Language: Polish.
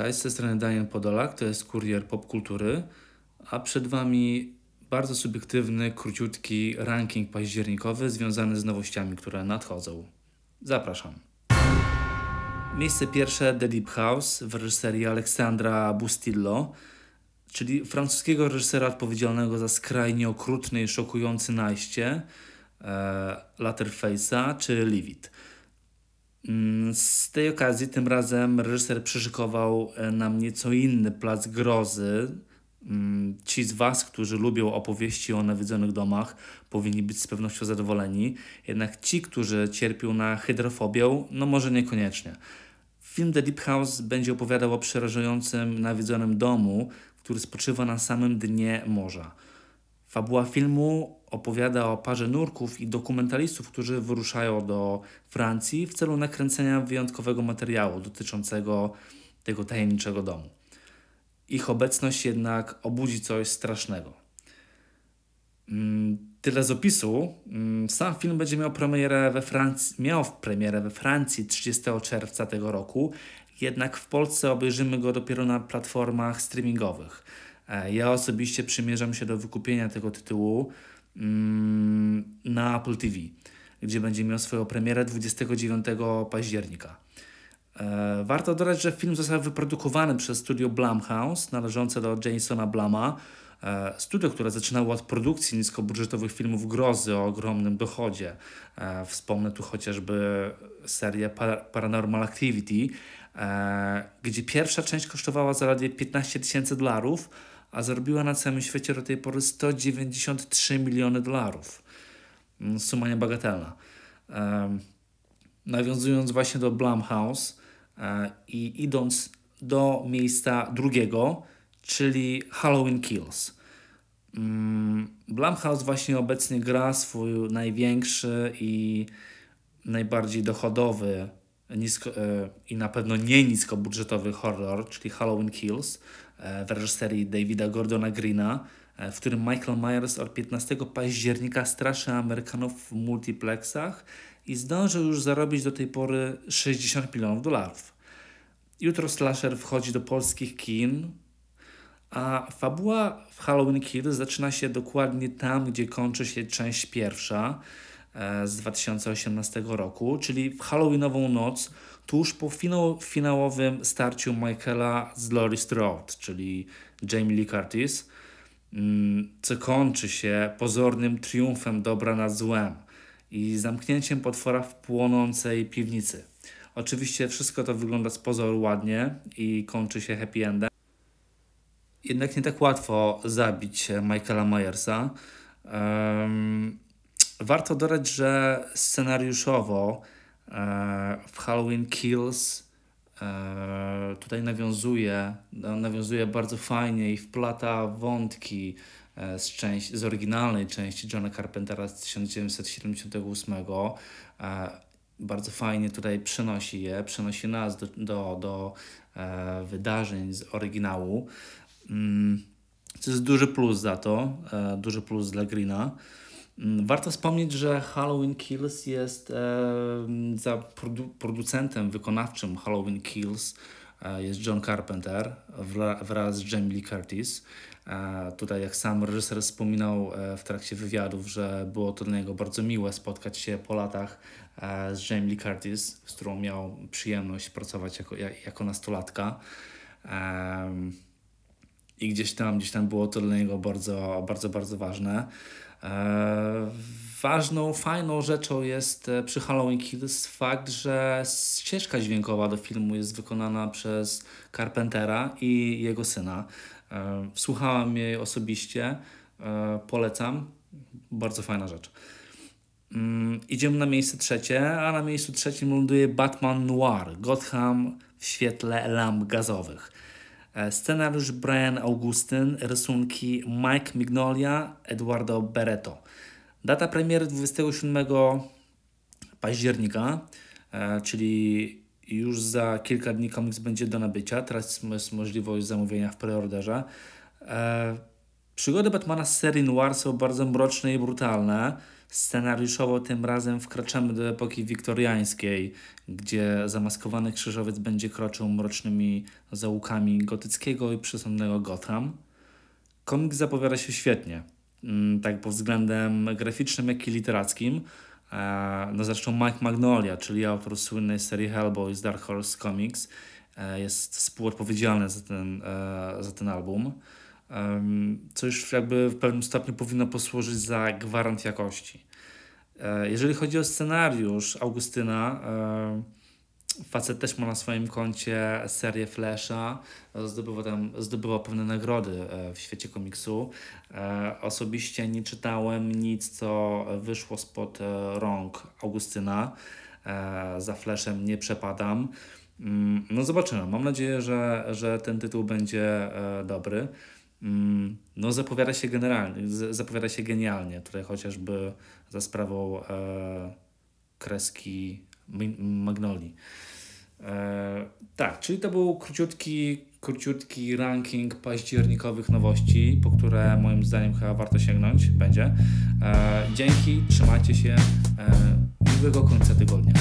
Cześć, z tej strony Daniel Podolak, to jest kurier popkultury, a przed Wami bardzo subiektywny, króciutki ranking październikowy związany z nowościami, które nadchodzą. Zapraszam. Miejsce pierwsze The Deep House w reżyserii Aleksandra Bustillo, czyli francuskiego reżysera odpowiedzialnego za skrajnie okrutny i szokujący najście e, Letterface'a czy. Mm, z tej okazji tym razem reżyser przyszykował e, nam nieco inny plac grozy. Mm, ci z Was, którzy lubią opowieści o nawiedzonych domach, powinni być z pewnością zadowoleni. Jednak ci, którzy cierpią na hydrofobię, no może niekoniecznie. Film The Deep House będzie opowiadał o przerażającym nawiedzonym domu, który spoczywa na samym dnie morza. Fabuła filmu opowiada o parze nurków i dokumentalistów, którzy wyruszają do Francji w celu nakręcenia wyjątkowego materiału dotyczącego tego tajemniczego domu. Ich obecność jednak obudzi coś strasznego. Mm, tyle z opisu. Mm, sam film będzie miał premierę we Francji, miał premierę we Francji 30 czerwca tego roku, jednak w Polsce obejrzymy go dopiero na platformach streamingowych. E, ja osobiście przymierzam się do wykupienia tego tytułu na Apple TV, gdzie będzie miał swoją premierę 29 października. E, warto dodać, że film został wyprodukowany przez studio Blumhouse, należące do Jasona Bluma. E, studio, które zaczynało od produkcji niskobudżetowych filmów grozy o ogromnym dochodzie. Wspomnę tu chociażby serię Paranormal Activity, gdzie pierwsza część kosztowała zaledwie 15 tysięcy dolarów, a zarobiła na całym świecie do tej pory 193 miliony dolarów. Mm, suma niebagatelna. nawiązując właśnie do Blumhouse e, i idąc do miejsca drugiego, czyli Halloween Kills. Mm, Blumhouse właśnie obecnie gra swój największy i najbardziej dochodowy nisko, e, i na pewno nie niskobudżetowy horror, czyli Halloween Kills, w reżyserii Davida Gordona Greena, e, w którym Michael Myers od 15 października straszy Amerykanów w multiplexach i zdążył już zarobić do tej pory 60 milionów dolarów. Jutro slasher wchodzi do polskich kin, a fabuła w Halloween Kills zaczyna się dokładnie tam, gdzie kończy się część pierwsza e, z 2018 roku, czyli w Halloweenową noc tuż po finał, finałowym starciu Michaela z Laurie Strode, czyli Jamie Lee Curtis, mm, co kończy się pozornym triumfem dobra nad złem i zamknięciem potwora w płonącej piwnicy. Oczywiście wszystko to wygląda z pozoru ładnie i kończy się happy endem. Jednak nie tak łatwo zabić Michaela Myersa. Um, warto dodać, że scenariuszowo E, w Halloween Kills e, tutaj nawiązuje, no, nawiązuje bardzo fajnie i wplata wątki e, z, części, z oryginalnej części Johna Carpentera z 1978. Bardzo fajnie tutaj przenosi je, przenosi nas do, do, do wydarzeń z oryginału. Mm, co jest duży plus za to, duży plus dla Greena. Mm, warto wspomnieć, że Halloween Kills jest za produ producentem wykonawczym Halloween Kills e, jest John Carpenter wraz z Jamie Lee Curtis. E, tutaj jak sam reżyser wspominał e, w trakcie wywiadów, że było to dla niego bardzo miłe spotkać się po latach z Jamie Lee Curtis, z którą miał przyjemność pracować jako, jako nastolatka. I gdzieś tam, gdzieś tam było to dla niego bardzo, bardzo, bardzo ważne. E, ważną, fajną rzeczą jest e, przy Halloween Kills fakt, że ścieżka dźwiękowa do filmu jest wykonana przez Carpentera i jego syna. E, słuchałem jej osobiście, polecam. Bardzo fajna rzecz. Mm, idziemy na miejsce trzecie, a na miejscu trzecim ląduje Batman Noir, Gotham w świetle lamp gazowych. E, scenariusz Brian Augustyn, rysunki Mike Mignolia, Eduardo Bereto. Data premiery 27 października, e, czyli już za kilka dni komiks będzie do nabycia. Teraz jest możliwość zamówienia w preorderze. E, przygody Batmana z serii Noir są bardzo mroczne i brutalne. Scenariuszowo tym razem wkraczamy do epoki wiktoriańskiej, gdzie zamaskowany krzyżowiec będzie kroczył mrocznymi zaułkami gotyckiego i przesądnego Gotham. Komiks zapowiada się świetnie, mm, tak pod względem graficznym, jak i literackim. E, no zresztą Mike Magnolia, czyli autor słynnej serii Hellboy z Dark Horse Comics, e, jest współodpowiedzialny za ten, e, za ten album, co już jakby w pewnym stopniu powinno posłużyć za gwarant jakości. Jeżeli chodzi o scenariusz Augustyna, facet też ma na swoim koncie serię Flasha, zdobywa, tam, zdobywa pewne nagrody w świecie komiksu. Osobiście nie czytałem nic, co wyszło spod rąk Augustyna. Za Flashem nie przepadam. Mm, no zobaczymy. Mam nadzieję, że, że ten tytuł będzie dobry. Mm, no zapowiada się generalnie, zapowiada się genialnie. Tutaj chociażby za sprawą kreski Magnoli. E, tak, czyli to był króciutki, króciutki ranking październikowych nowości, po które moim zdaniem chyba warto sięgnąć będzie. E, dzięki, trzymajcie się, e, miłego końca tygodnia.